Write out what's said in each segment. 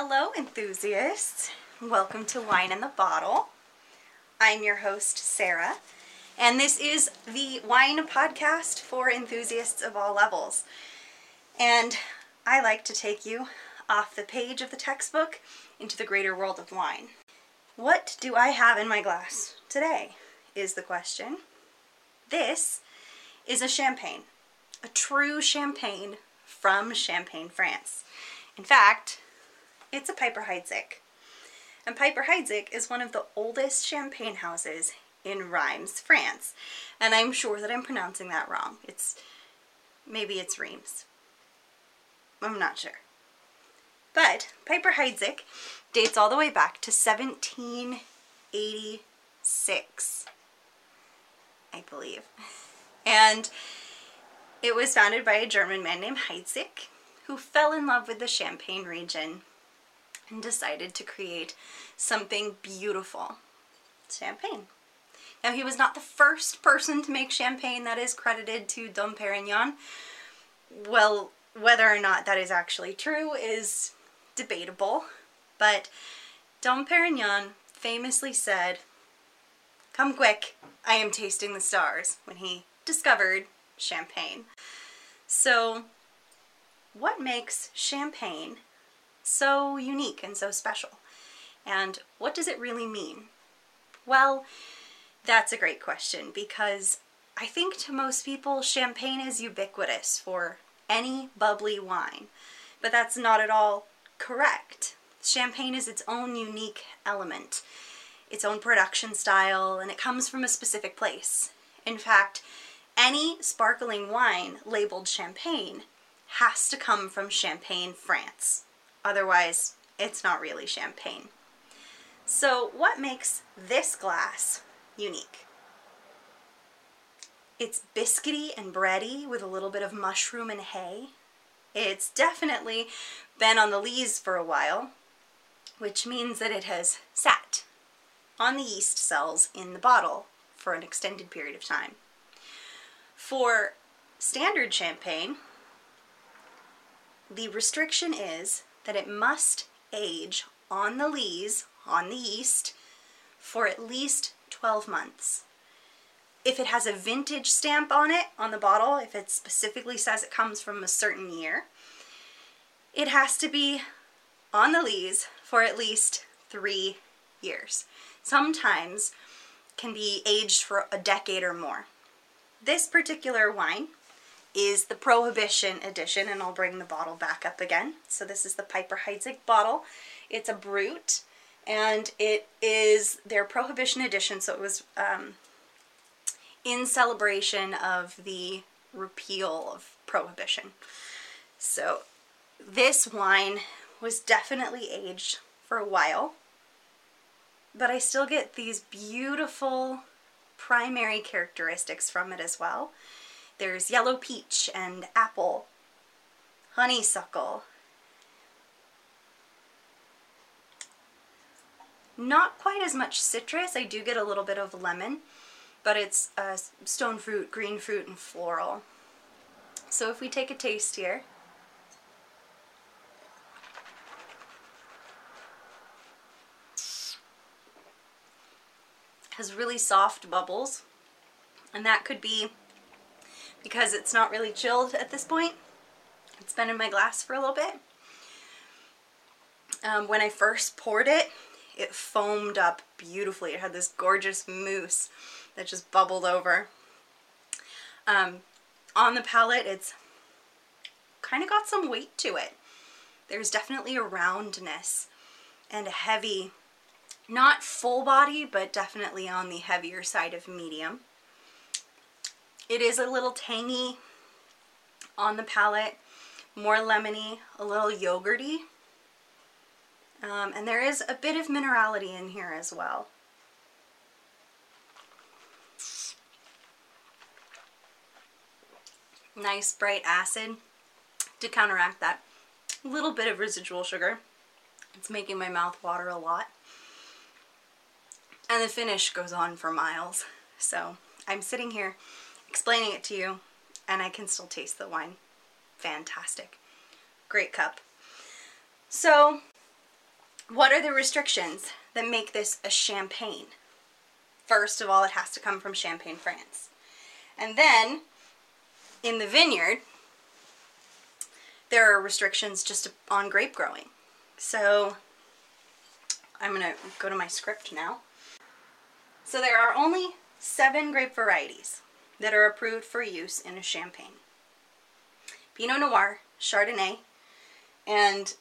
Hello, enthusiasts. Welcome to Wine in the Bottle. I'm your host, Sara, and this is the wine podcast for enthusiasts of all levels. And I like to take you off the page of the textbook into the greater world of wine. What do I have in my glass today? Is the question. This is a champagne, a true champagne from Champagne, France. In fact, it's a Piper Heidsieck. And Piper Heidsieck is one of the oldest champagne houses in Reims, France. And I'm sure that I'm pronouncing that wrong. It's maybe it's Reims. I'm not sure. But Piper Heidsieck dates all the way back to 1786, I believe. And it was founded by a German man named Heidsieck who fell in love with the Champagne region and decided to create something beautiful champagne. Now, he was not the first person to make champagne that is credited to Dom Perignon. Well, whether or not that is actually true is debatable, but Dom Perignon famously said, Come quick, I am tasting the stars, when he discovered champagne. So, what makes champagne so unique and so special? And what does it really mean? Well, that's a great question because I think to most people, champagne is ubiquitous for any bubbly wine, but that's not at all correct. Champagne is its own unique element, its own production style, and it comes from a specific place. In fact, any sparkling wine labeled champagne has to come from Champagne, France. Otherwise, it's not really champagne. So, what makes this glass unique? It's biscuity and bready with a little bit of mushroom and hay. It's definitely been on the lees for a while, which means that it has sat on the yeast cells in the bottle for an extended period of time. For standard champagne, the restriction is that it must age on the lees, on the yeast, for at least 12 months. If it has a vintage stamp on it, on the bottle, if it specifically says it comes from a certain year, it has to be on the lees for at least three years. Sometimes can be aged for a decade or more. This particular wine is the Prohibition edition, and I'll bring the bottle back up again. So this is the Piper Heidsieck bottle. It's a Brut, and it is their Prohibition edition, so it was um, in celebration of the repeal of Prohibition. So this wine was definitely aged for a while, but I still get these beautiful primary characteristics from it as well. There's yellow peach and apple, honeysuckle. Not quite as much citrus. I do get a little bit of lemon, but it's uh, stone fruit, green fruit, and floral. So if we take a taste here. has really soft bubbles and that could be because it's not really chilled at this point. It's been in my glass for a little bit. Um, when I first poured it, it foamed up beautifully. It had this gorgeous mousse that just bubbled over. Um, on the palate, it's kind of got some weight to it. There's definitely a roundness and a heavy, not full body, but definitely on the heavier side of medium. It is a little tangy on the palate, more lemony, a little yogurty. Um, and there is a bit of minerality in here as well. Nice bright acid to counteract that little bit of residual sugar. It's making my mouth water a lot. And the finish goes on for miles. So I'm sitting here explaining it to you, and I can still taste the wine. Fantastic. Great cup. So, what are the restrictions that make this a champagne? First of all, it has to come from Champagne, France. And then in the vineyard, there are restrictions just on grape growing. So I'm going to go to my script now. So there are only seven grape varieties that are approved for use in a champagne. Pinot Noir, Chardonnay, and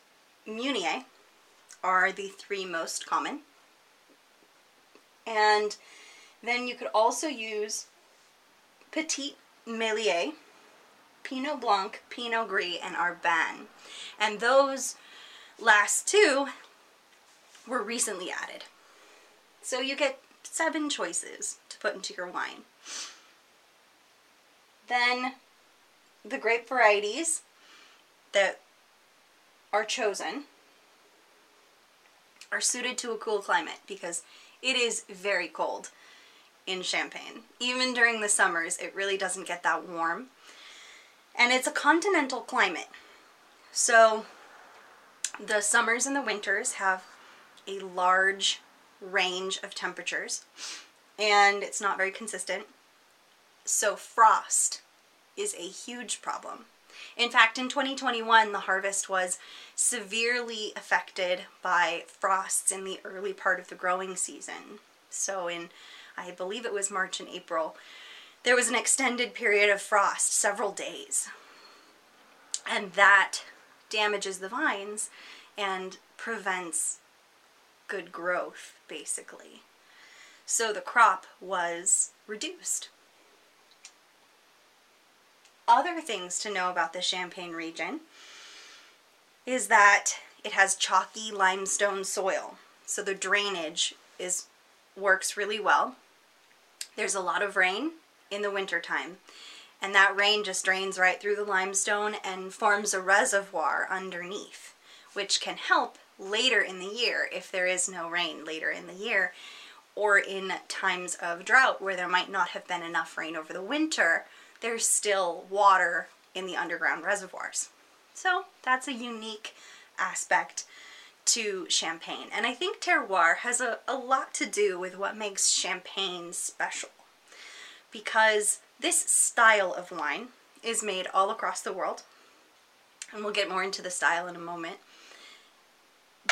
Meunier are the three most common. And then you could also use Petit Meslier, Pinot Blanc, Pinot Gris, and Arbane. And those last two were recently added. So you get seven choices to put into your wine. Then the grape varieties that are chosen are suited to a cool climate because it is very cold in Champagne. Even during the summers, it really doesn't get that warm. And it's a continental climate. So the summers and the winters have a large range of temperatures and it's not very consistent. So frost is a huge problem. In fact, in 2021, the harvest was severely affected by frosts in the early part of the growing season. So in, I believe it was March and April, there was an extended period of frost, several days. And that damages the vines and prevents good growth, basically. So the crop was reduced. Other things to know about the Champagne region is that it has chalky limestone soil. So the drainage is works really well. There's a lot of rain in the wintertime and that rain just drains right through the limestone and forms a reservoir underneath, which can help later in the year if there is no rain later in the year or in times of drought where there might not have been enough rain over the winter, there's still water in the underground reservoirs. So that's a unique aspect to Champagne. And I think terroir has a, a lot to do with what makes Champagne special. Because this style of wine is made all across the world. And we'll get more into the style in a moment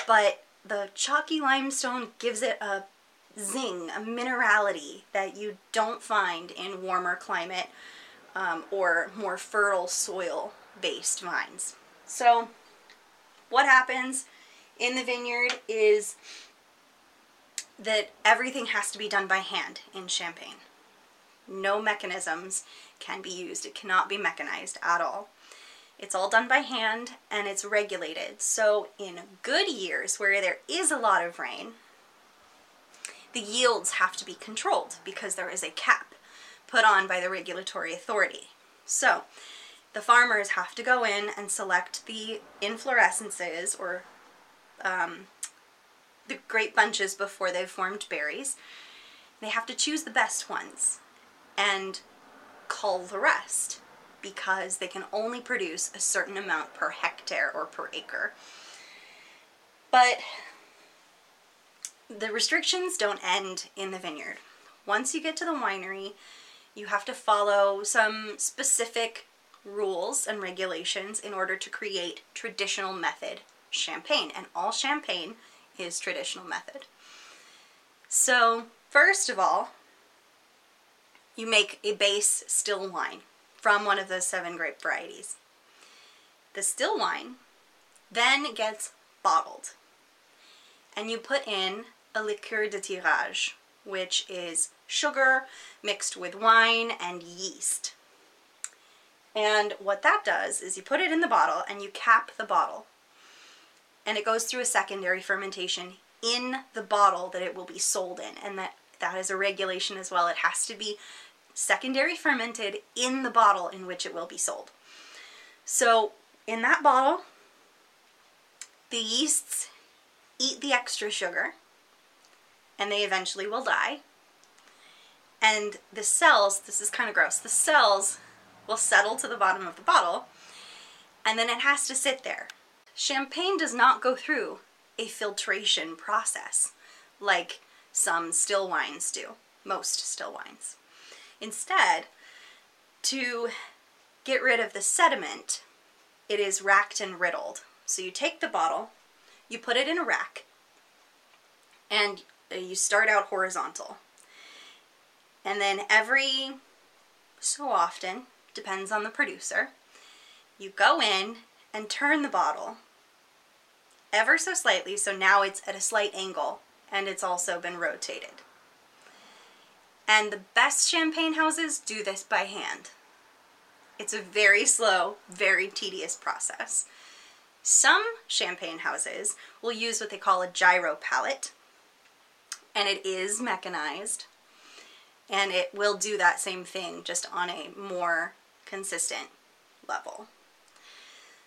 but the chalky limestone gives it a zing, a minerality that you don't find in warmer climate um, or more fertile soil based vines. So what happens in the vineyard is that everything has to be done by hand in Champagne. No mechanisms can be used. It cannot be mechanized at all. It's all done by hand and it's regulated. So in good years where there is a lot of rain, the yields have to be controlled because there is a cap put on by the regulatory authority. So the farmers have to go in and select the inflorescences or um, the grape bunches before they've formed berries. They have to choose the best ones and cull the rest because they can only produce a certain amount per hectare or per acre. But the restrictions don't end in the vineyard. Once you get to the winery, you have to follow some specific rules and regulations in order to create traditional method champagne. And all champagne is traditional method. So, first of all, you make a base still wine from one of those seven grape varieties. The still wine then gets bottled and you put in a liqueur de tirage, which is sugar mixed with wine and yeast. And what that does is you put it in the bottle and you cap the bottle. And it goes through a secondary fermentation in the bottle that it will be sold in. And that, that is a regulation as well. It has to be secondary fermented in the bottle in which it will be sold. So in that bottle, the yeasts eat the extra sugar and they eventually will die. And the cells, this is kind of gross, the cells will settle to the bottom of the bottle and then it has to sit there. Champagne does not go through a filtration process like some still wines do, most still wines. Instead, to get rid of the sediment, it is racked and riddled. So you take the bottle, you put it in a rack, and uh, you start out horizontal. And then every so often, depends on the producer, you go in and turn the bottle ever so slightly so now it's at a slight angle and it's also been rotated. And the best champagne houses do this by hand. It's a very slow, very tedious process. Some champagne houses will use what they call a gyro pallet, and it is mechanized, and it will do that same thing just on a more consistent level.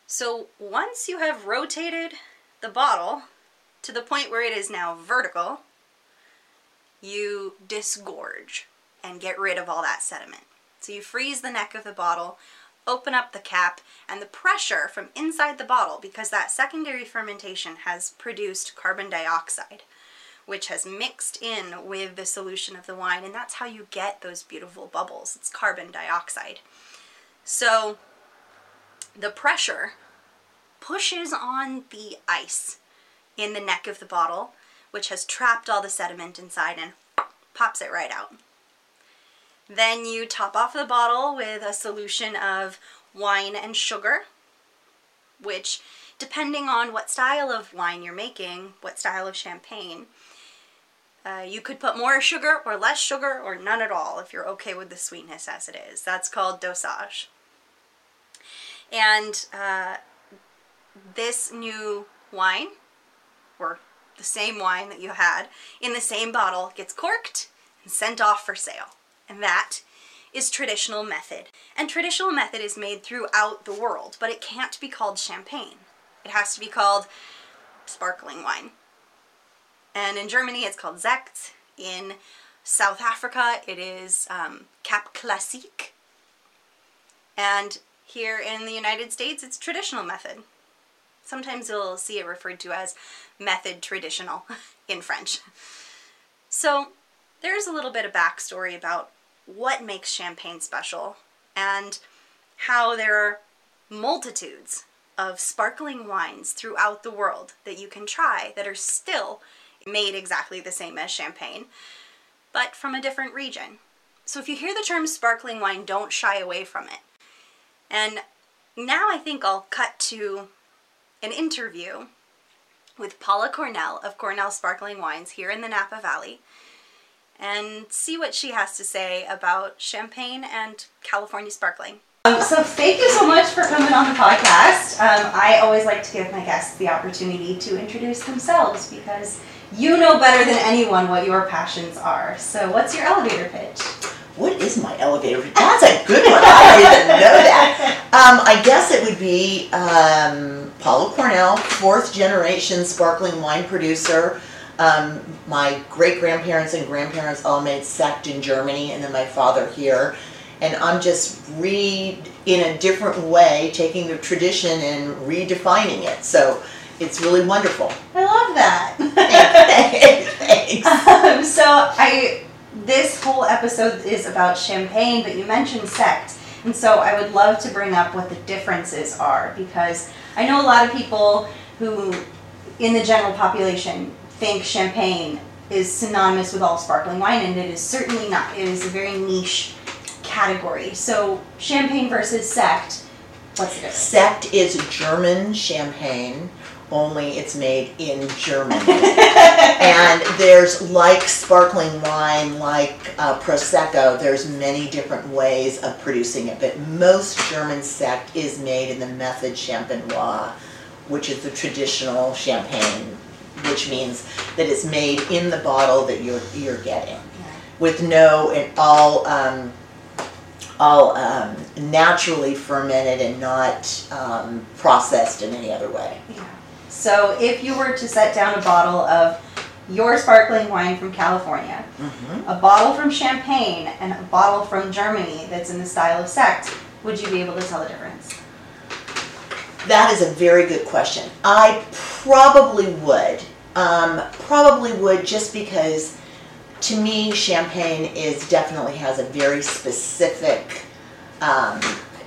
So once you have rotated the bottle to the point where it is now vertical, you disgorge and get rid of all that sediment. So you freeze the neck of the bottle, open up the cap, and the pressure from inside the bottle, because that secondary fermentation has produced carbon dioxide, which has mixed in with the solution of the wine, and that's how you get those beautiful bubbles. It's carbon dioxide. So the pressure pushes on the ice in the neck of the bottle, which has trapped all the sediment inside and pops it right out. Then you top off the bottle with a solution of wine and sugar, which depending on what style of wine you're making, what style of champagne, uh, you could put more sugar or less sugar or none at all if you're okay with the sweetness as it is. That's called dosage. And uh, this new wine, or the same wine that you had, in the same bottle gets corked and sent off for sale. And that is traditional method. And traditional method is made throughout the world, but it can't be called champagne. It has to be called sparkling wine. And in Germany, it's called Sekt. In South Africa, it is um, Cap Classique. And here in the United States, it's traditional method. Sometimes you'll see it referred to as method traditional in French. So there's a little bit of backstory about what makes champagne special and how there are multitudes of sparkling wines throughout the world that you can try that are still made exactly the same as champagne, but from a different region. So if you hear the term sparkling wine, don't shy away from it. And now I think I'll cut to an interview with Paula Kornell of Kornell Sparkling Wines here in the Napa Valley and see what she has to say about champagne and California sparkling. Um, so thank you so much for coming on the podcast. Um, I always like to give my guests the opportunity to introduce themselves because you know better than anyone what your passions are. So what's your elevator pitch? What is my elevator pitch? That's a good one. I didn't know that. Um, I guess it would be um, Paula Kornell, fourth generation sparkling wine producer. Um, my great grandparents and grandparents all made sekt in Germany, and then my father here. And I'm just re in a different way taking the tradition and redefining it. So it's really wonderful. I love that. Thanks. Um, so I this whole episode is about champagne, but you mentioned sekt. And so I would love to bring up what the differences are because I know a lot of people who in the general population think champagne is synonymous with all sparkling wine, and it is certainly not. It is a very niche category. So, champagne versus sekt, what's the difference? Sekt is German champagne, only it's made in Germany. and there's like sparkling wine, like uh, Prosecco, there's many different ways of producing it, but most German sekt is made in the method champenois, which is the traditional champagne which means that it's made in the bottle that you're you're getting, with no and all um, all um, naturally fermented and not um, processed in any other way. Yeah. So if you were to set down a bottle of your sparkling wine from California, Mm-hmm. a bottle from Champagne, and a bottle from Germany that's in the style of sekt, would you be able to tell the difference? That is a very good question. I Probably would. Um, probably would just because to me champagne is definitely has a very specific um,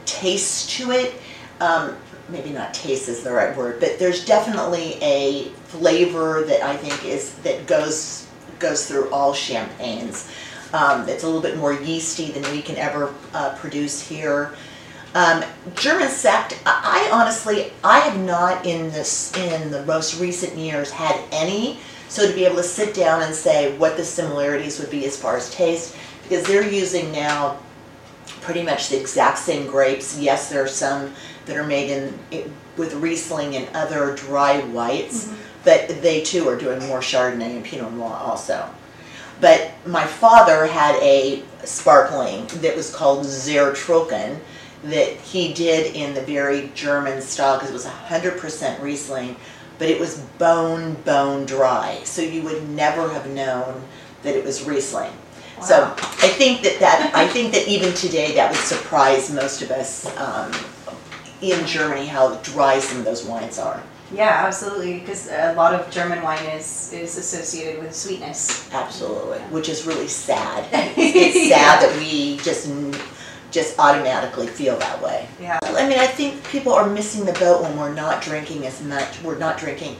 taste to it. Um, maybe not taste is the right word, but there's definitely a flavor that I think is that goes goes through all champagnes. Um, it's a little bit more yeasty than we can ever uh, produce here. Um, German sekt, I, I honestly, I have not in this in the most recent years had any. So to be able to sit down and say what the similarities would be as far as taste, because they're using now pretty much the exact same grapes. Yes, there are some that are made in it, with Riesling and other dry whites, but they too are doing more Chardonnay and Pinot Noir also. But my father had a sparkling that was called Sehr Trocken that he did in the very German style because it was 100% Riesling, but it was bone, bone dry. So you would never have known that it was Riesling. So I think that that, I think that even today that would surprise most of us um, in Germany how dry some of those wines are. Yeah, absolutely. Because a lot of German wine is is associated with sweetness. Absolutely, which is really sad. It's sad that we just just automatically feel that way. Yeah. I mean, I think people are missing the boat when we're not drinking as much. We're not drinking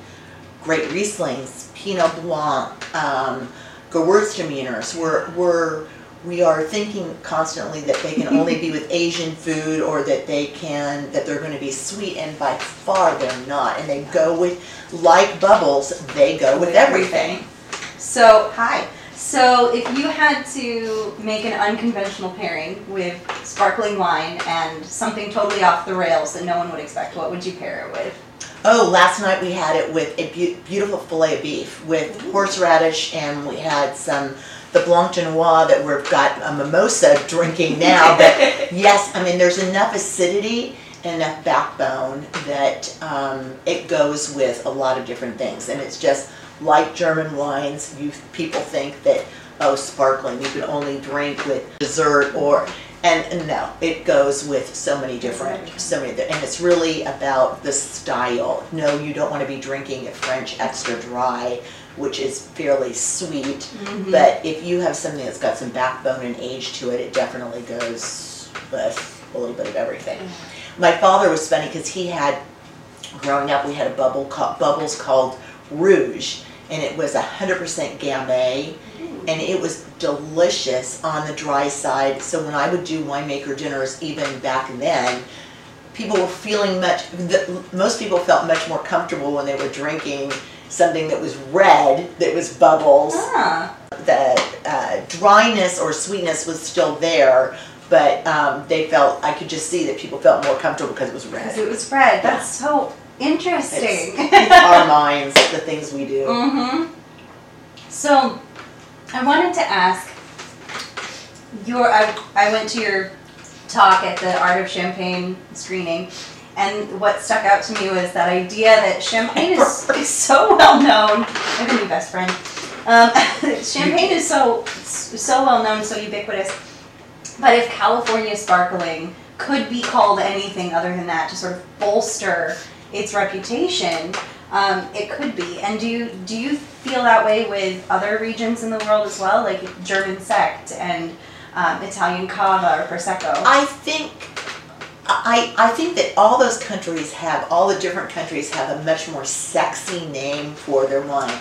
great Rieslings, Pinot Blanc, um, Gewürztraminers. We're we're we are thinking constantly that they can only be with Asian food or that they can that they're going to be sweet, and by far they're not. And they go with like bubbles. They go with, everything. So hi. So if you had to make an unconventional pairing with sparkling wine and something totally off the rails that no one would expect, what would you pair it with? Oh, last night we had it with a beau- beautiful fillet of beef with horseradish, and we had some the Blanc de Noir that we've got a mimosa drinking now. But yes, I mean there's enough acidity and enough backbone that um, it goes with a lot of different things, and it's just like German wines. You people think that oh, sparkling you can only drink with dessert or. And, no, it goes with so many different, so many, and it's really about the style. No, you don't want to be drinking a French extra dry, which is fairly sweet. Mm-hmm. But if you have something that's got some backbone and age to it, it definitely goes with a little bit of everything. Mm-hmm. My father was funny because he had, growing up, we had a bubble called, bubbles called Rouge, and it was 100% Gamay, mm-hmm. And it was delicious on the dry side. So when I would do winemaker dinners, even back then, people were feeling much. The, most people felt much more comfortable when they were drinking something that was red, that was bubbles. Ah, The uh, dryness or sweetness was still there, but um, they felt. I could just see that people felt more comfortable because it was red. because it was red. That's so interesting. Our minds, the things we do. Mm-hmm. So, I wanted to ask your. I, I went to your talk at the Art of Champagne screening, and what stuck out to me was that idea that champagne is, is so well known. I'm be best friend. Um, champagne is so so well known, so ubiquitous. But if California sparkling could be called anything other than that to sort of bolster its reputation, um, it could be. And do you do you feel that way with other regions in the world as well, like German sekt and um, Italian cava or prosecco? I think I, I think that all those countries have all the different countries have a much more sexy name for their wine.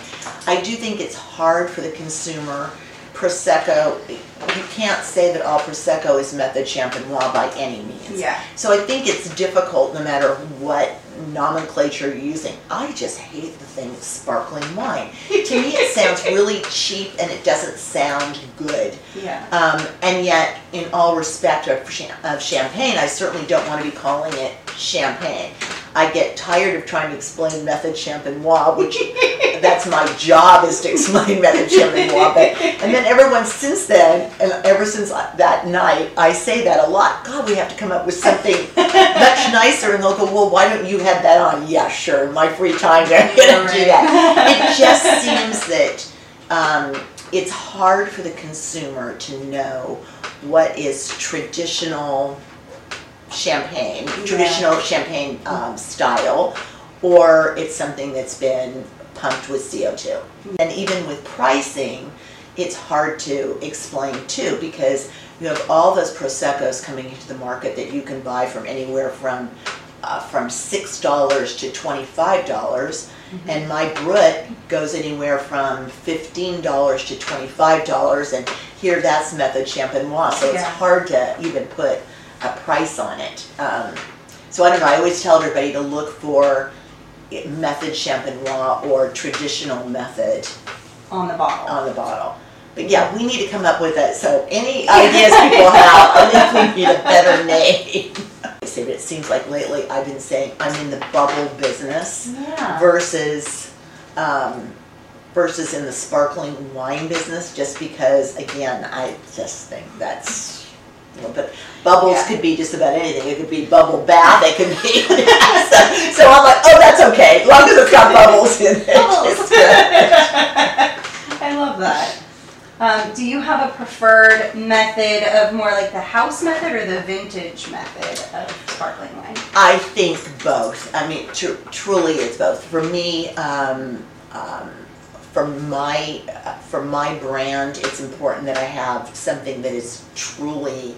I do think it's hard for the consumer. Prosecco, you can't say that all prosecco is method champenois by any means. Yeah. So I think it's difficult no matter what nomenclature you're using. I just hate the thing sparkling wine. to me, it sounds really cheap and it doesn't sound good. Yeah. Um, and yet, in all respect of, of champagne, I certainly don't want to be calling it champagne. I get tired of trying to explain method champenois, which that's my job is to explain method champenois. But and then everyone since then, and ever since that night, I say that a lot. God, we have to come up with something much nicer. And they'll go, well, why don't you have that on? Yeah, sure. My free time, I'm gonna do that. It just seems that um, it's hard for the consumer to know what is traditional champagne, traditional champagne um, style, or it's something that's been pumped with CO2. And even with pricing, it's hard to explain too because you have all those proseccos coming into the market that you can buy from anywhere from uh, from six dollars to twenty five dollars, and my Brut goes anywhere from fifteen dollars to twenty five dollars, and here that's Method Champenois, so it's Yeah. hard to even put a price on it. Um, so I don't know. I always tell everybody to look for Method Champenois or traditional method On the bottle. on the bottle. But yeah, we need to come up with it. So any ideas people have, I think we need a better name. I say, but it seems like lately I've been saying I'm in the bubble business yeah. versus um, versus in the sparkling wine business, just because again I just think that's. You know, but bubbles Yeah. could be just about anything. It could be bubble bath. It could be. so, so I'm like, oh, that's okay, as long as it's got bubbles in it. Bubbles. It's good. I love that. Um, do you have a preferred method of more like the house method or the vintage method of sparkling wine? I think both. I mean, tr- truly, it's both. For me, um, um, for my uh, for my brand, it's important that I have something that is truly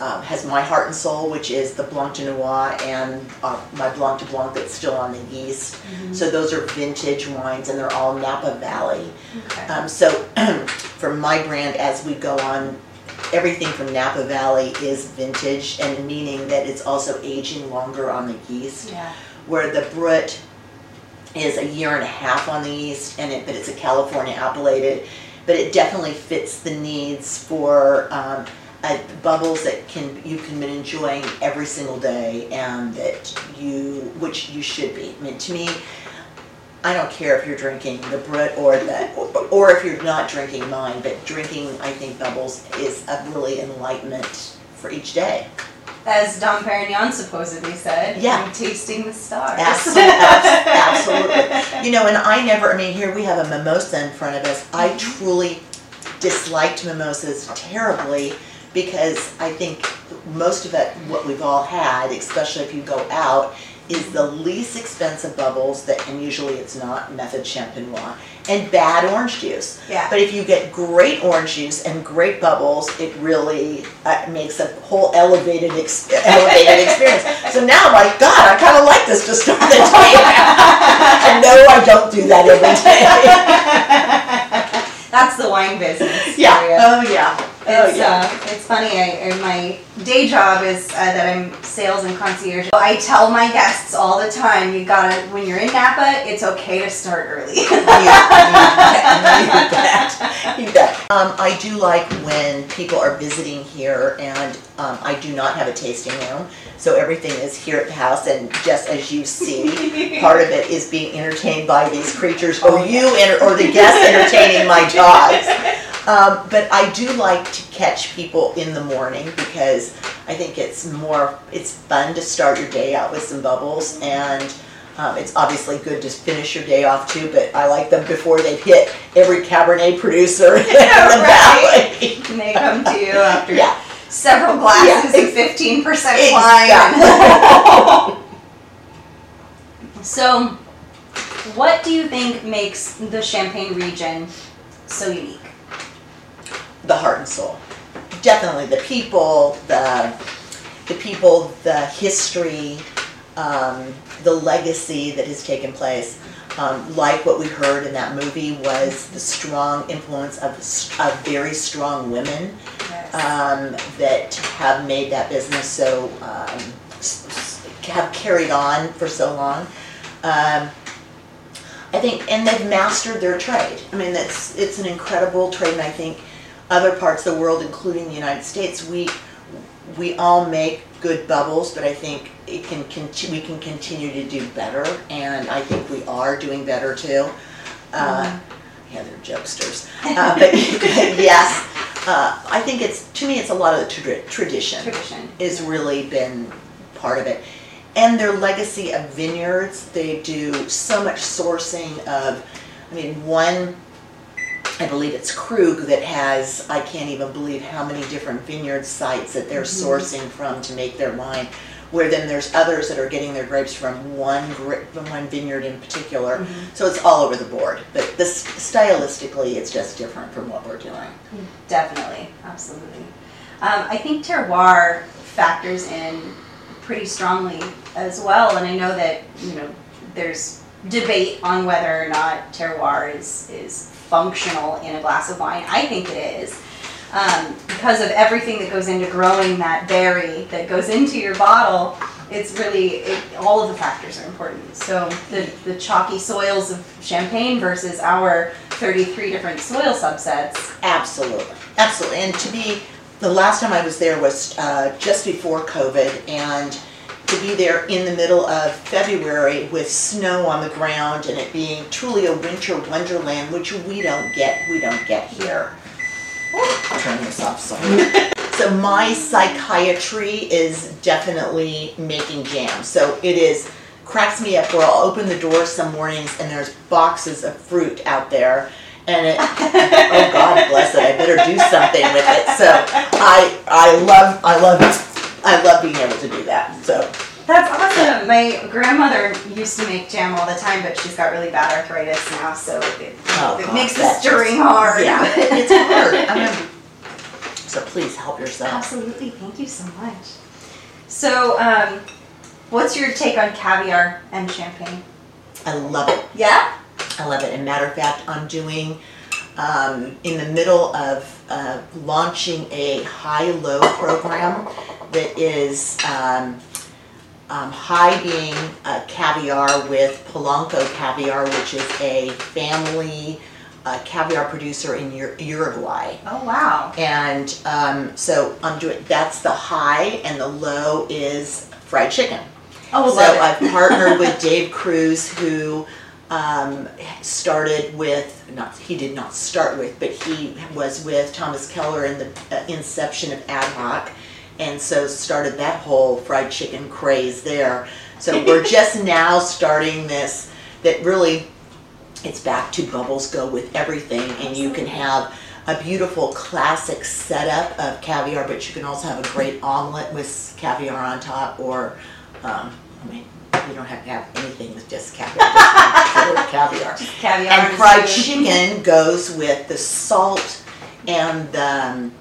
um, has my heart and soul, which is the Blanc de Noir and uh, my Blanc de Blanc that's still on the yeast. So those are vintage wines, and they're all Napa Valley. Okay. Um, so for my brand, as we go on, everything from Napa Valley is vintage, and meaning that it's also aging longer on the yeast. yeah. Where the Brut is a year and a half on the yeast, and it, but it's a California appellated, but it definitely fits the needs for um, uh, bubbles that can you can be enjoying every single day, and that you which you should be. I mean, to me, I don't care if you're drinking the Brut or the, or, or if you're not drinking mine, but drinking, I think bubbles is a really enlightenment for each day. As Dom Perignon supposedly said, Yeah. I'm tasting the stars. Absolutely, absolutely. You know, and I never, I mean, here we have a mimosa in front of us. I mm-hmm. truly disliked mimosas terribly because I think most of it, what we've all had, especially if you go out, is the least expensive bubbles that, and usually it's not Method Champenois, and bad orange juice. Yeah. But if you get great orange juice and great bubbles, it really uh, makes a whole elevated ex- elevated experience. So now I'm like, God, I kind of like this to start the day. and no, I don't do that every day. That's the wine business. yeah. Oh yeah. Oh It's, yeah. uh, it's funny. I, I- my day job is uh, that I'm sales and concierge. I tell my guests all the time, you gotta when you're in Napa, it's okay to start early. you, you bet. You bet. You bet. Um, I do like when people are visiting here, and um, I do not have a tasting room, so everything is here at the house. And just as you see, part of it is being entertained by these creatures, or you, enter, or the guests entertaining my dogs. Um, but I do like to catch people in the morning because I think it's more, it's fun to start your day out with some bubbles and um, it's obviously good to finish your day off too, but I like them before they hit every Cabernet producer in the Right. valley. and they come to you after Yeah, several glasses Yeah, of fifteen percent exactly. wine. so, what do you think makes the Champagne region so unique? The heart and soul. Definitely the people, the the people, the history, um, the legacy that has taken place. Um, like what we heard in that movie was the strong influence of, of very strong women Yes. um, that have made that business so um, have carried on for so long. Um, I think, and they've mastered their trade. I mean, it's it's an incredible trade, and I think other parts of the world, including the United States, we we all make good bubbles, but I think it can we can continue to do better, and I think we are doing better too. Uh, yeah, they're jokesters, uh, but, yes, uh, I think it's to me it's a lot of the tra- tradition Tradition. has really been part of it. And their legacy of vineyards, they do so much sourcing of, I mean, one, I believe it's Krug that has, I can't even believe how many different vineyard sites that they're sourcing from to make their wine. where then there's others that are getting their grapes from one from one vineyard in particular. So it's all over the board. But this stylistically, it's just different from what we're doing. Definitely, absolutely. Um, I think terroir factors in pretty strongly as well, and I know that you know there's debate on whether or not terroir is is functional in a glass of wine. I think it is. Um, because of everything that goes into growing that berry that goes into your bottle, it's really it, all of the factors are important. So the the chalky soils of Champagne versus our 33 different soil subsets. Absolutely, absolutely. And to be, the last time I was there was uh, just before COVID, and to be there in the middle of February with snow on the ground and it being truly a winter wonderland, which we don't get, we don't get here. I'll turn this off, sorry. So my psychiatry is definitely making jam. So it is cracks me up where I'll open the door some mornings and there's boxes of fruit out there and it oh God bless it, I better do something with it. So I I love I love I love being able to do that. So That's awesome. My grandmother used to make jam all the time, but she's got really bad arthritis now, so it, Oh, it God, makes the stirring hard. yeah, it's hard. I mean, so please help yourself. Absolutely. Thank you so much. So, um, what's your take on caviar and champagne? I love it. Yeah? I love it. And matter of fact, I'm doing um, in the middle of uh, launching a high-low program that is um, um, high being uh, caviar with Polanco caviar, which is a family uh, caviar producer in Ur- Uruguay. Oh, wow. And um, so I'm doing that's the high, and the low is fried chicken. Oh, So. I've partnered with Dave Cruz, who um, started with not he did not start with, but he was with Thomas Keller in the uh, inception of Ad Hoc, and so started that whole fried chicken craze there. So we're just now starting this that really it's back to bubbles go with everything, and you can have a beautiful classic setup of caviar, but you can also have a great omelet with caviar on top, or um, I mean, you don't have to have anything with just caviar, just caviar. Caviar And fried chicken goes with the salt and the, um,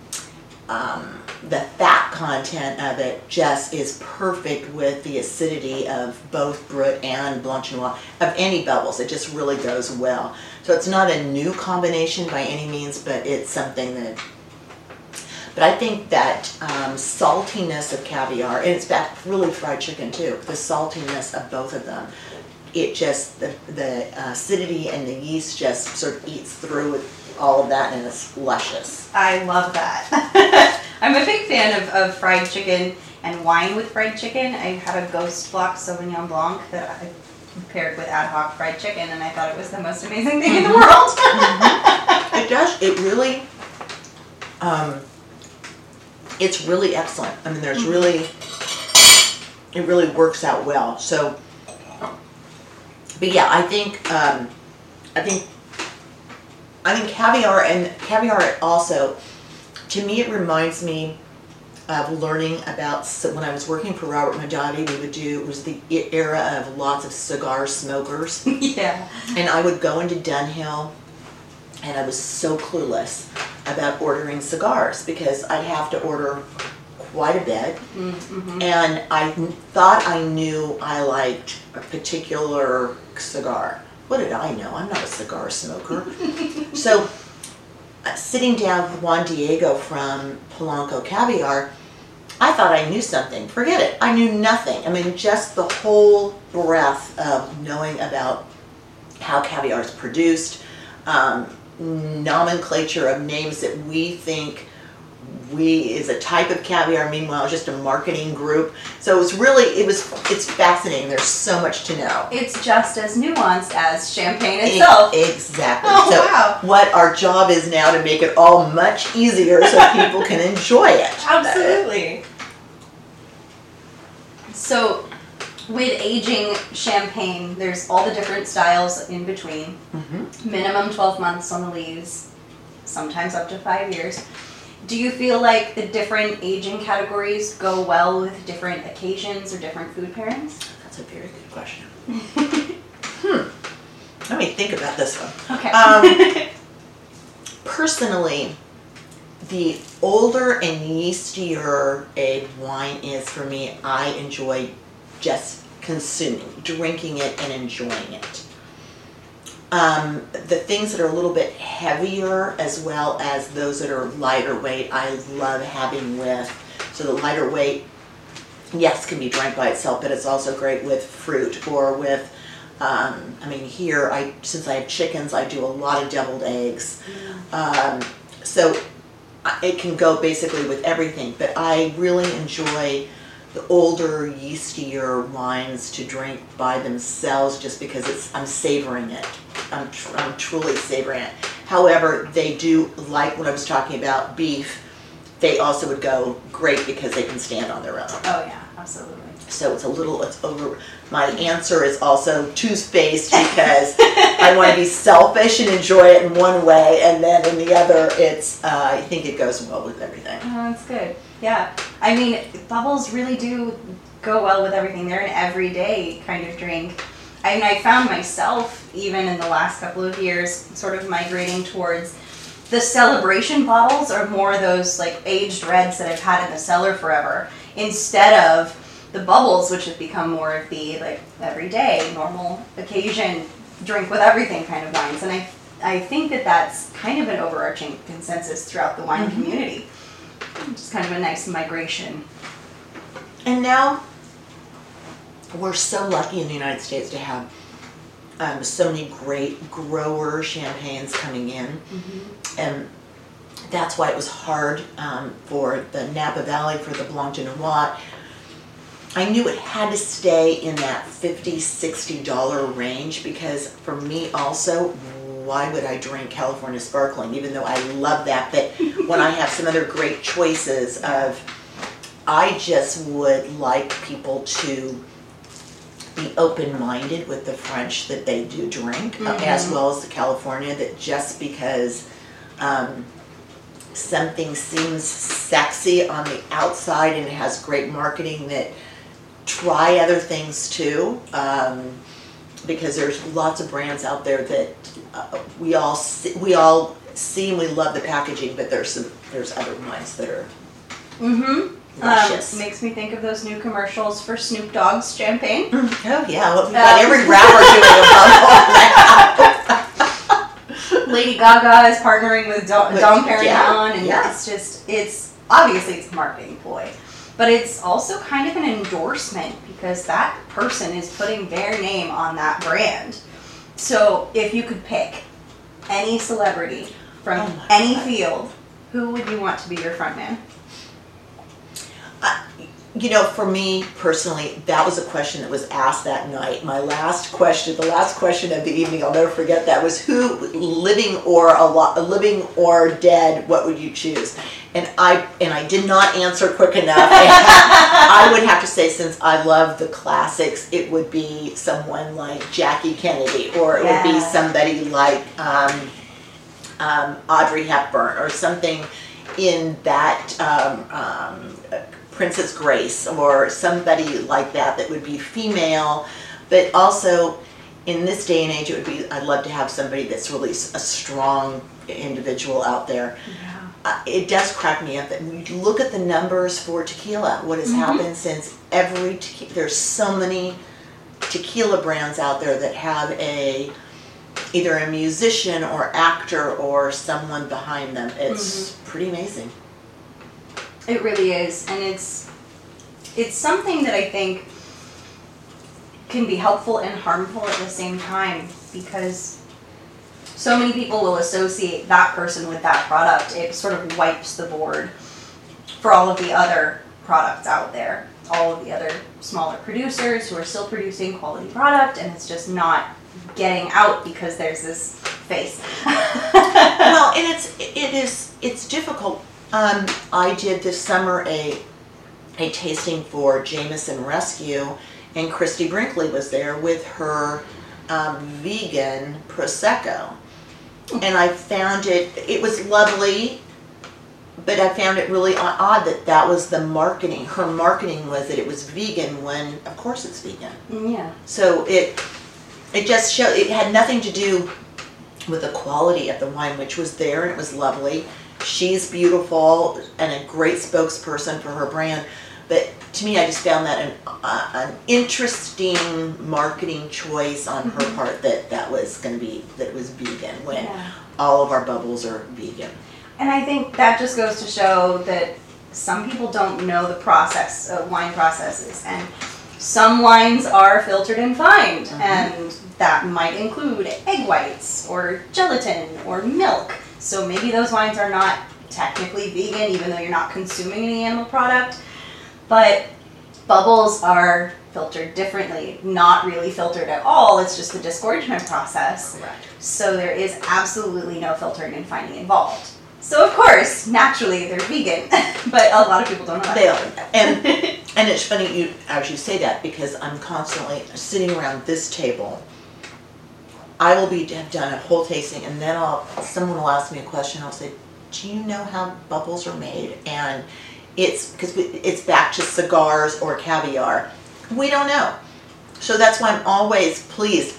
um, the fat content of it just is perfect with the acidity of both Brut and Blanc Noir, of any bubbles. It just really goes well. So it's not a new combination by any means, but it's something that but I think that um, saltiness of caviar, and it's back really fried chicken too, the saltiness of both of them, it just, the, the acidity and the yeast just sort of eats through all of that and it's luscious. I love that. I'm a big fan of, of fried chicken and wine with fried chicken. I had a Ghost Block Sauvignon Blanc that I paired with ad hoc fried chicken, and I thought it was the most amazing thing in the world. It does, it really, um, it's really excellent. I mean, there's really, it really works out well. So, but yeah, I think, um, I think, I think caviar and caviar also, to me, it reminds me of learning about so when I was working for Robert Mondavi, we would do it was the era of lots of cigar smokers. yeah. And I would go into Dunhill and I was so clueless about ordering cigars because I'd have to order quite a bit. And I thought I knew I liked a particular cigar. What did I know? I'm not a cigar smoker. so, uh, sitting down with Juan Diego from Polanco Caviar, I thought I knew something. Forget it. I knew nothing. I mean, just the whole breadth of knowing about how caviar is produced, um, nomenclature of names that we think we is a type of caviar. Meanwhile, just a marketing group. So it's really it was it's fascinating. There's so much to know. It's just as nuanced as champagne itself. E- Exactly. Oh, so wow. what our job is now to make it all much easier so people can enjoy it. Absolutely. So, with aging champagne, there's all the different styles in between. Mhm. Minimum 12 months on the leaves, sometimes up to five years. Do you feel like the different aging categories go well with different occasions or different food pairings? That's a very good question. hmm. Let me think about this one. Okay. Um, personally, the older and yeastier a wine is for me, I enjoy just consuming, drinking it, and enjoying it. Um, the things that are a little bit heavier, as well as those that are lighter weight, I love having with. So the lighter weight, yes, can be drank by itself, but it's also great with fruit or with. Um, I mean, here I since I have chickens, I do a lot of deviled eggs. Um, so it can go basically with everything, but I really enjoy the older, yeastier wines to drink by themselves just because it's I'm savoring it. I'm, tr- I'm truly savoring it. However, they do like when I was talking about beef. They also would go great because they can stand on their own. oh yeah, absolutely. So it's a little, it's over. My answer is also two spaced because I want to be selfish and enjoy it in one way, and then in the other, it's uh, I think it goes well with everything. Oh, that's good. Yeah. I mean, bubbles really do go well with everything. They're an everyday kind of drink. I mean, I found myself, even in the last couple of years, sort of migrating towards the celebration bottles are more those like aged reds that I've had in the cellar forever instead of the bubbles, which have become more of the like everyday, normal occasion, drink with everything kind of wines. And I, I think that that's kind of an overarching consensus throughout the wine mm-hmm. community. Just kind of a nice migration. And now we're so lucky in the United States to have um, so many great grower champagnes coming in, and that's why it was hard um, for the Napa Valley for the Blanc de Noir. I knew it had to stay in that 50 60 dollar range because for me also why would I drink California sparkling even though I love that but when I have some other great choices of I just would like people to be open-minded with the French that they do drink, uh, as well as the California. That just because um, something seems sexy on the outside and has great marketing, that try other things too. Um, because there's lots of brands out there that uh, we all see, we all see and we love the packaging, but there's some there's other ones that are Mm-hmm. Um, makes me think of those new commercials for Snoop Dogg's champagne. Oh yeah, well, we've got Um, every rapper doing a bubble. Lady Gaga is partnering with Dom, Dom Perignon, yeah, and yeah. it's just it's obviously it's a marketing ploy, but it's also kind of an endorsement because that person is putting their name on that brand. So if you could pick any celebrity from Oh any God. field, who would you want to be your front man? Uh, you know, for me personally, that was a question that was asked that night. My last question, the last question of the evening, I'll never forget that was who, living or a lot, living or dead, what would you choose? And I and I did not answer quick enough. I would have to say, since I love the classics, it would be someone like Jackie Kennedy, or it would be somebody like um, um, Audrey Hepburn, or something in that um, um, Princess Grace or somebody like that that would be female, but also in this day and age, it would be I'd love to have somebody that's really a strong individual out there. Yeah. Uh, it does crack me up that when you look at the numbers for tequila, what has Mhm. happened since every tequila, there's so many tequila brands out there that have a either a musician or actor or someone behind them. It's pretty amazing. It really is, and it's it's something that I think can be helpful and harmful at the same time because so many people will associate that person with that product. It sort of wipes the board for all of the other products out there, all of the other smaller producers who are still producing quality product, and it's just not getting out because there's this face. well, and it's it is it's difficult. Um, I did this summer a a tasting for Jameson Rescue, and Christie Brinkley was there with her um, vegan prosecco, and I found it. It was lovely, but I found it really odd that that was the marketing. Her marketing was that it was vegan when, of course, it's vegan. Yeah. So it it just showed it had nothing to do with the quality of the wine, which was there and it was lovely. She's beautiful and a great spokesperson for her brand. But to me, I just found that an, uh, an interesting marketing choice on her mm-hmm. part that that was going to be that it was vegan when Yeah. all of our bubbles are vegan. And I think that just goes to show that some people don't know the process of wine processes, and some wines are filtered and fined, mm-hmm. and that might include egg whites or gelatin or milk. So maybe those wines are not technically vegan, even though you're not consuming any animal product. But bubbles are filtered differently, not really filtered at all. It's just the disgorgement process. Correct. So there is absolutely no filtering and fining involved. So of course, naturally they're vegan, but a lot of people don't know They that. are. And and it's funny you as you say that because I'm constantly sitting around this table. I will be have done a whole tasting and then I'll someone will ask me a question. I'll say, "Do you know how bubbles are made?" And it's because it's back to cigars or caviar. We don't know. So that's why I'm always pleased.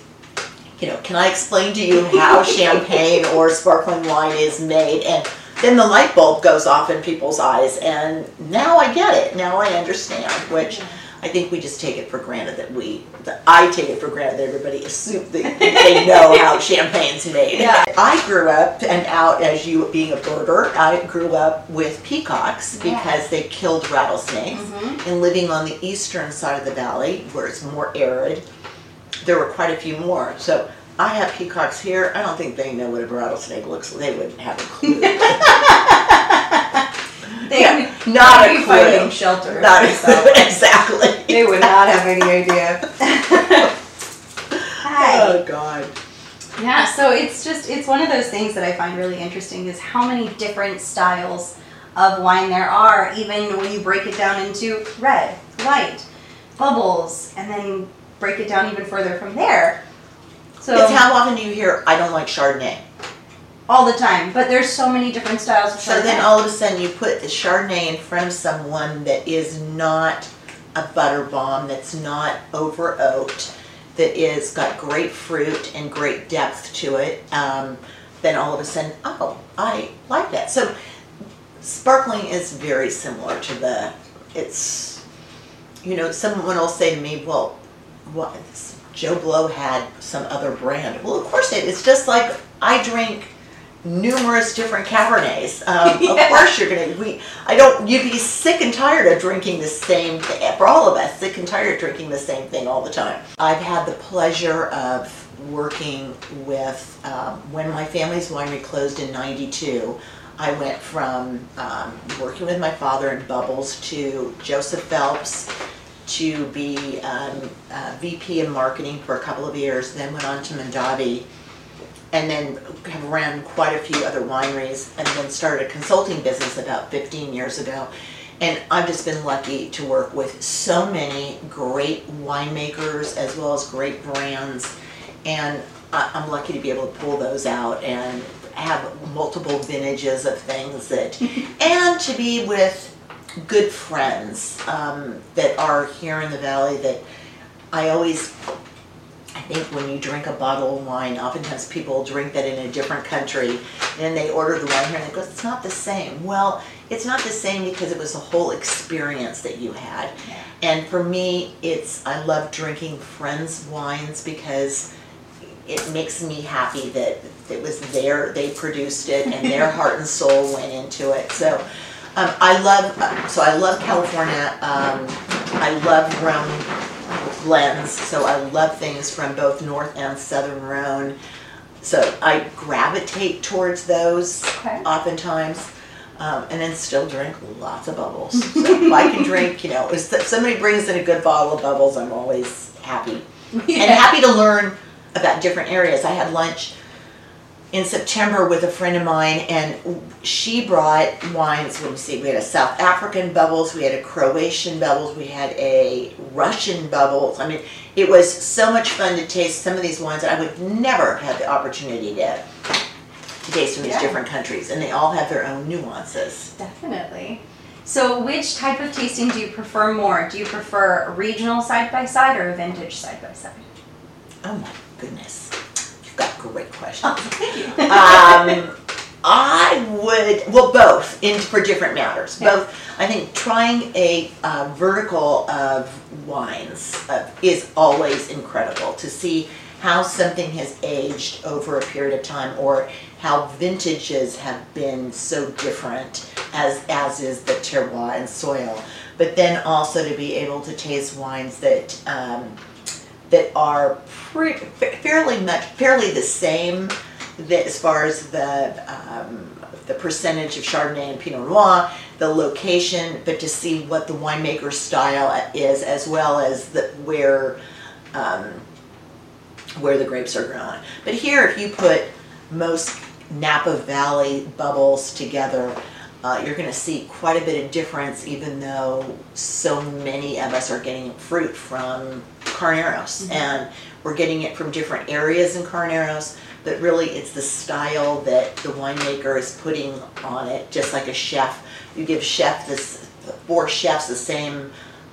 You know, can I explain to you how champagne or sparkling wine is made? And then the light bulb goes off in people's eyes, and now I get it. Now I understand, which I think we just take it for granted that we, that I take it for granted that everybody assumes that they know how champagne's made. Yeah. I grew up and out as you being a birder, I grew up with peacocks Yeah. because they killed rattlesnakes. Mhm. And living on the eastern side of the valley where it's more arid, there were quite a few more. So I have peacocks here. I don't think they know what a rattlesnake looks like. They wouldn't have a clue. They Yeah, not a be finding shelter. Not exactly. they would not have any idea. Hi. Oh God. Yeah, so it's just it's one of those things that I find really interesting is how many different styles of wine there are, even when you break it down into red, white, bubbles, and then break it down even further from there. So Because how often do you hear, I don't like Chardonnay? All the time, but there's so many different styles of So then all of a sudden you put the Chardonnay in front of someone that is not a butter bomb, that's not over oaked, that is got great fruit and great depth to it. Um, then all of a sudden, oh, I like that. So sparkling is very similar to the. It's, you know, someone will say to me, well, what? Joe Blow had some other brand. Well, of course it. It's just like I drink numerous different Cabernets. Um, Of course you're gonna. We. I don't. You'd be sick and tired of drinking the same. thing. For all of us, sick and tired of drinking the same thing all the time. I've had the pleasure of working with um, when my family's winery closed in '92. I went from um, working with my father in Bubbles to Joseph Phelps to be um, uh, VP of marketing for a couple of years, then went on to Mondavi, and then have ran quite a few other wineries, and then started a consulting business about 15 years ago. And I've just been lucky to work with so many great winemakers as well as great brands. And I- I'm lucky to be able to pull those out and have multiple vintages of things that, and to be with good friends um, that are here in the valley that I always think when you drink a bottle of wine, oftentimes people drink that in a different country and they order the wine here and they go, it's not the same. Well, it's not the same because it was a whole experience that you had. Yeah. And for me, it's, I love drinking friends' wines because it makes me happy that it was there, they produced it and their heart and soul went into it. So um, I love, uh, so I love California. Um, I love Rhone blends, so I love things from both North and Southern Rhone. So I gravitate towards those Okay. oftentimes. Um, and then still drink lots of bubbles. So if I can drink, you know, if somebody brings in a good bottle of bubbles, I'm always happy and happy to learn about different areas. I had lunch in September with a friend of mine, and she brought wines. Let me see, we had a South African bubbles, we had a Croatian bubbles, we had a Russian bubbles. I mean, it was so much fun to taste some of these wines that I would never have had the opportunity to to taste from these Yeah. different countries, and they all have their own nuances. Definitely. So, which type of tasting do you prefer more? Do you prefer regional side by side or a vintage side by side? Oh my goodness, great questions. thank you. um, I would well both in for different matters. Yeah. Both. I think trying a uh, vertical of wines uh, is always incredible to see how something has aged over a period of time or how vintages have been so different as as is the terroir and soil. But then also to be able to taste wines that um, that are pre- fa- fairly much fairly the same that as far as the um, the percentage of Chardonnay and Pinot Noir, the location, but to see what the winemaker's style is, as well as the where um, where the grapes are grown. But here, if you put most Napa Valley bubbles together, uh, you're going to see quite a bit of difference, even though so many of us are getting fruit from Carneros, and we're getting it from different areas in Carneros. But really, it's the style that the winemaker is putting on it, just like a chef. You give chef this four chefs the same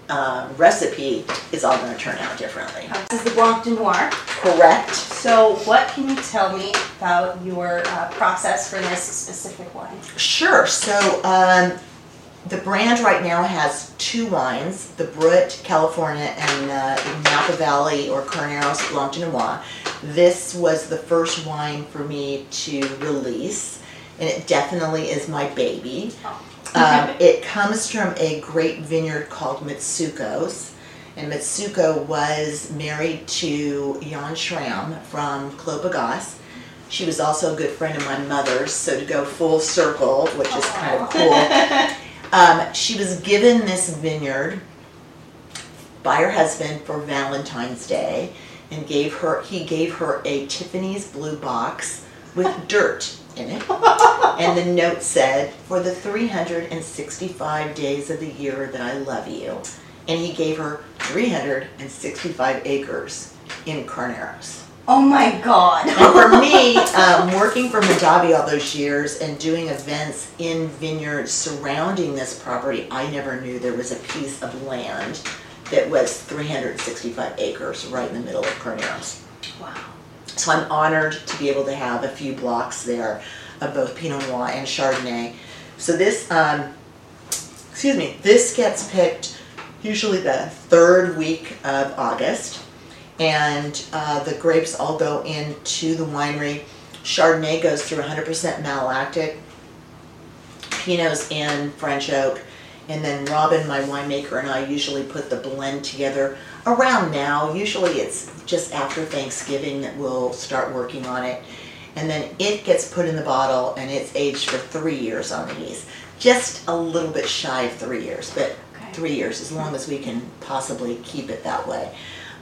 um, recipe, is all going to turn out differently. This is the Blanc de Noir. Correct. So, what can you tell me about your uh, process for this specific wine? Sure. So um, the brand right now has two wines: the Brut California and uh, Napa Valley or Carneros Blanc de Noir. This was the first wine for me to release, and it definitely is my baby. Um, it comes from a great vineyard called Mitsuko's. And Mitsuko was married to Jan Shrem from Clos Pegase. She was also a good friend of my mother's, so to go full circle, which is kind of cool. Um, she was given this vineyard by her husband for Valentine's Day, and gave her he gave her a Tiffany's blue box with dirt in it. And the note said, For the 365 days of the year that I love you. And he gave her 365 acres in Carneros. Oh my god. And for me, um, working for Mondavi all those years and doing events in vineyards surrounding this property, I never knew there was a piece of land that was 365 acres right in the middle of Carneros. wow. So I'm honored to be able to have a few blocks there of both Pinot Noir and Chardonnay. So this, um, excuse me, this gets picked usually the third week of August, and uh, the grapes all go into the winery. Chardonnay goes through 100% malolactic. Pinot's in French oak, and then Robin, my winemaker, and I usually put the blend together around now. Usually it's just after Thanksgiving that we'll start working on it. And then it gets put in the bottle and it's aged for three years on the yeast. Just a little bit shy of three years, but Okay. three years, as long as we can possibly keep it that way.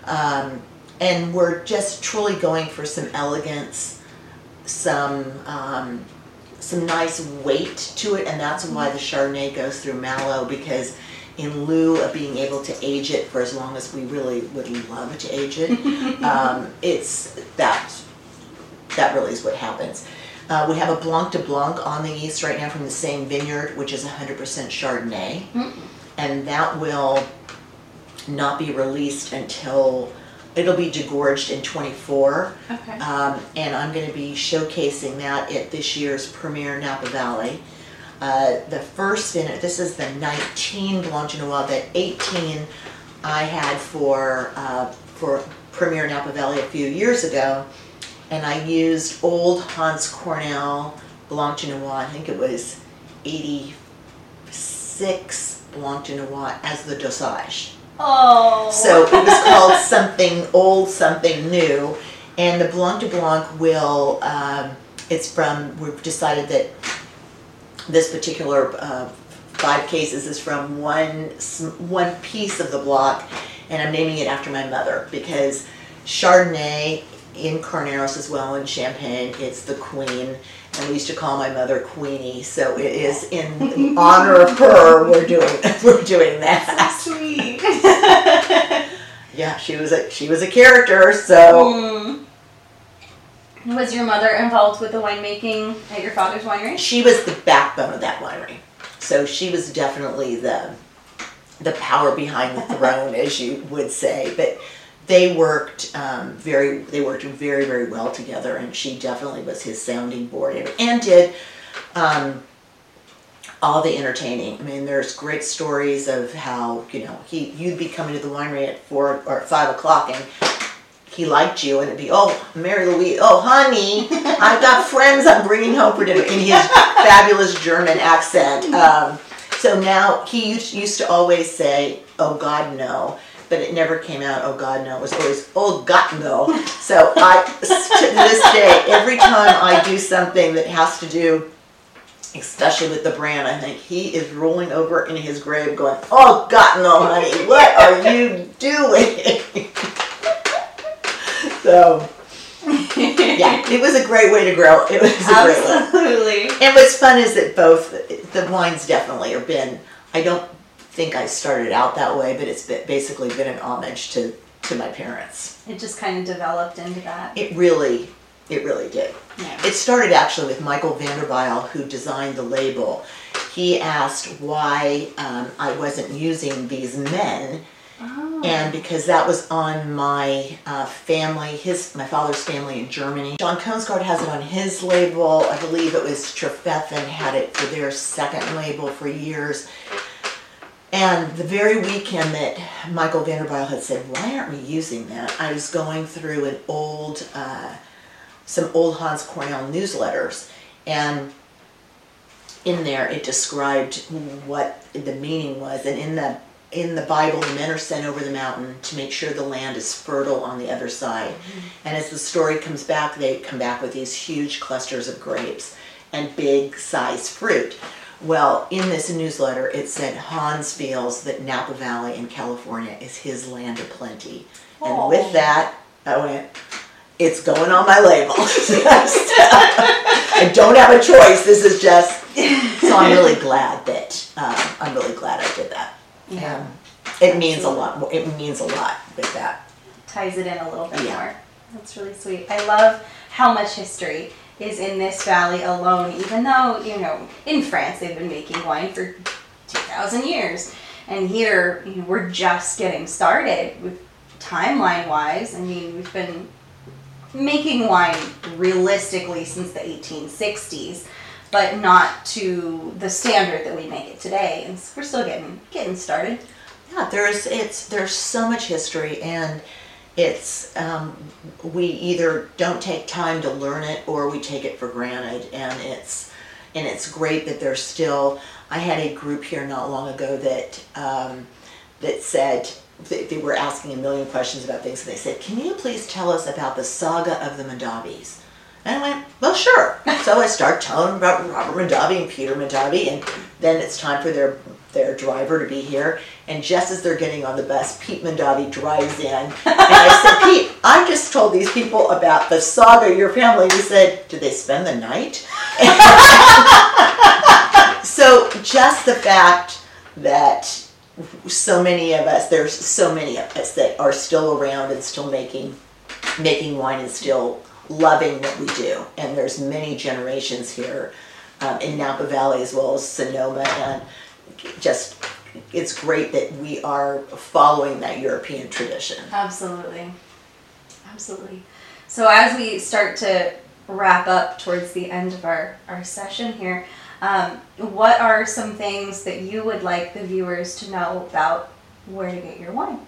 Um, and we're just truly going for some elegance, some um, some nice weight to it, and that's why the Chardonnay goes through malo because in lieu of being able to age it for as long as we really would love to age it, um, it's that that really is what happens. Uh, we have a Blanc de Blanc on the yeast right now from the same vineyard, which is 100% Chardonnay, and that will not be released until it'll be degorged in 24. Okay. Um, and I'm going to be showcasing that at this year's Premiere Napa Valley. Uh, the first vintage, this is the 19 Blanc de Noir, the 18 I had for uh, for Premiere Napa Valley a few years ago, and I used old Hanns Kornell Blanc de Noir. I think it was 86 Blanc de Noir as the dosage. Oh. So it was called something old, something new, and the Blanc de Blanc will. Um, it's from. We've decided that this particular uh, five cases is from one one piece of the block, and I'm naming it after my mother because Chardonnay in Carneros as well in Champagne. It's the queen. And we used to call my mother Queenie, so it is in honor of her. We're doing we're doing that. Sweet. Yeah, she was a she was a character. So Mm. Was your mother involved with the winemaking at your father's winery? She was the backbone of that winery. So she was definitely the the power behind the throne, as you would say. But they worked um, very they worked very very well together, and she definitely was his sounding board and- and did. Um, all the entertaining. I mean, there's great stories of how you know he you'd be coming to the winery at four or five o'clock and he liked you and it'd be oh Mary Louise oh honey I've got friends I'm bringing home for dinner in his fabulous German accent. Um, so now he used, to always say oh God no. But it never came out. Oh God, no! It was always oh God, no. So I, to this day, every time I do something that has to do especially with the brand, I think he is rolling over in his grave going, Oh God, no, honey, what are you doing? so, yeah, it was a great way to grow. It was a great way. Absolutely. And what's fun is that both, the wines definitely have been, I don't think I started out that way, but it's basically been an homage to, to my parents. It just kind of developed into that. It really, it really did. Yeah. It started actually with Michael Vanderbilt, who designed the label. He asked why um, I wasn't using these men, Oh. and because that was on my uh, family, his my father's family in Germany. John Kongsgaard has it on his label. I believe it was Trefethen had it for their second label for years. And the very weekend that Michael Vanderbilt had said, "Why aren't we using that?" I was going through an old. Uh, some old Hanns Kornell newsletters, and in there it described what the meaning was. And in the in the Bible, the men are sent over the mountain to make sure the land is fertile on the other side. Mm-hmm. And as the story comes back, they come back with these huge clusters of grapes and big size fruit. Well, in this newsletter, it said Hanns feels that Napa Valley in California is his land of plenty. And with that, I went, it's going on my label. I don't have a choice. This is just. So I'm really glad that um, I'm really glad I did that. Yeah. Um, it means a lot. more- It means a lot with that. Ties it in a little bit Yeah. more. That's really sweet. I love how much history is in this valley alone, even though, you know, in France they've been making wine for 2,000 years. And here, you know, we're just getting started with timeline wise. I mean, we've been making wine realistically since the 1860s, but not to the standard that we make it today. And we're still getting getting started. Yeah, there's it's there's so much history and it's um, we either don't take time to learn it or we take it for granted and it's and it's great that there's still I had a group here not long ago that um, that said they, they were asking a million questions about things and they said can you please tell us about the saga of the Mondavis and I went, well, sure. So I start telling about Robert Mondavi and Peter Mondavi, and then it's time for their their driver to be here. And just as they're getting on the bus, Pete Mondavi drives in, and I said, Pete, I just told these people about the saga of your family. He said, did they spend the night? so just the fact that so many of us, there's so many of us that are still around and still making making wine and still loving what we do. And there's many generations here um, in Napa Valley as well as Sonoma, and just it's great that we are following that European tradition. Absolutely. Absolutely. So as we start to wrap up towards the end of our, our session here, um, what are some things that you would like the viewers to know about where to get your wine?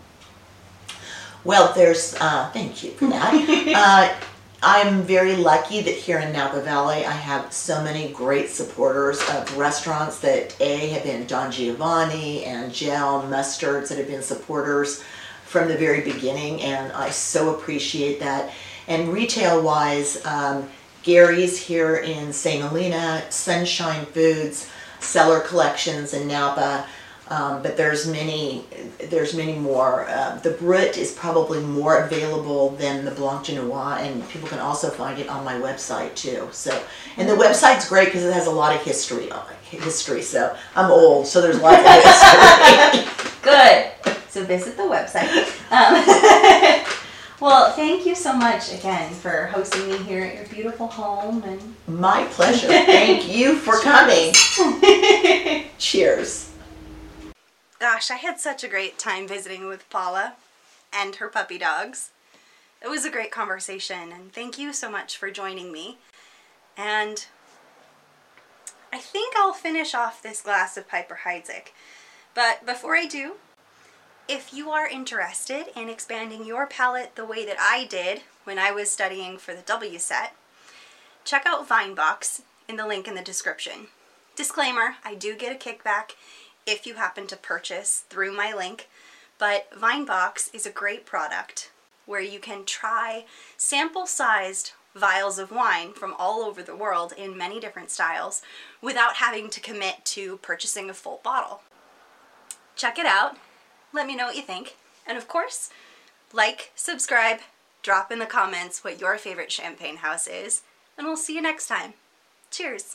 Well, there's, uh, thank you for that. uh, I'm very lucky that here in Napa Valley I have so many great supporters of restaurants that A have been Don Giovanni and Gel Mustards that have been supporters from the very beginning, and I so appreciate that. And retail wise, um, Gary's here in St. Helena, Sunshine Foods, Cellar Collections in Napa. Um, but there's many, there's many more. Uh, the Brut is probably more available than the Blanc de Noir, and people can also find it on my website too. So, and the website's great because it has a lot of history on it. History. So I'm old, so there's lots of history. Good. So visit the website. Um, Well, thank you so much again for hosting me here at your beautiful home and My pleasure. Thank you for coming. Cheers. Gosh, I had such a great time visiting with Paula and her puppy dogs. It was a great conversation, and thank you so much for joining me. And I think I'll finish off this glass of Piper Heidsieck. But before I do, if you are interested in expanding your palate the way that I did when I was studying for the WSET, check out VineBox in the link in the description. Disclaimer, I do get a kickback if you happen to purchase through my link, but VineBox is a great product where you can try sample-sized vials of wine from all over the world in many different styles without having to commit to purchasing a full bottle. Check it out. Let me know what you think. And of course, like, subscribe, drop in the comments what your favorite champagne house is, and we'll see you next time. Cheers!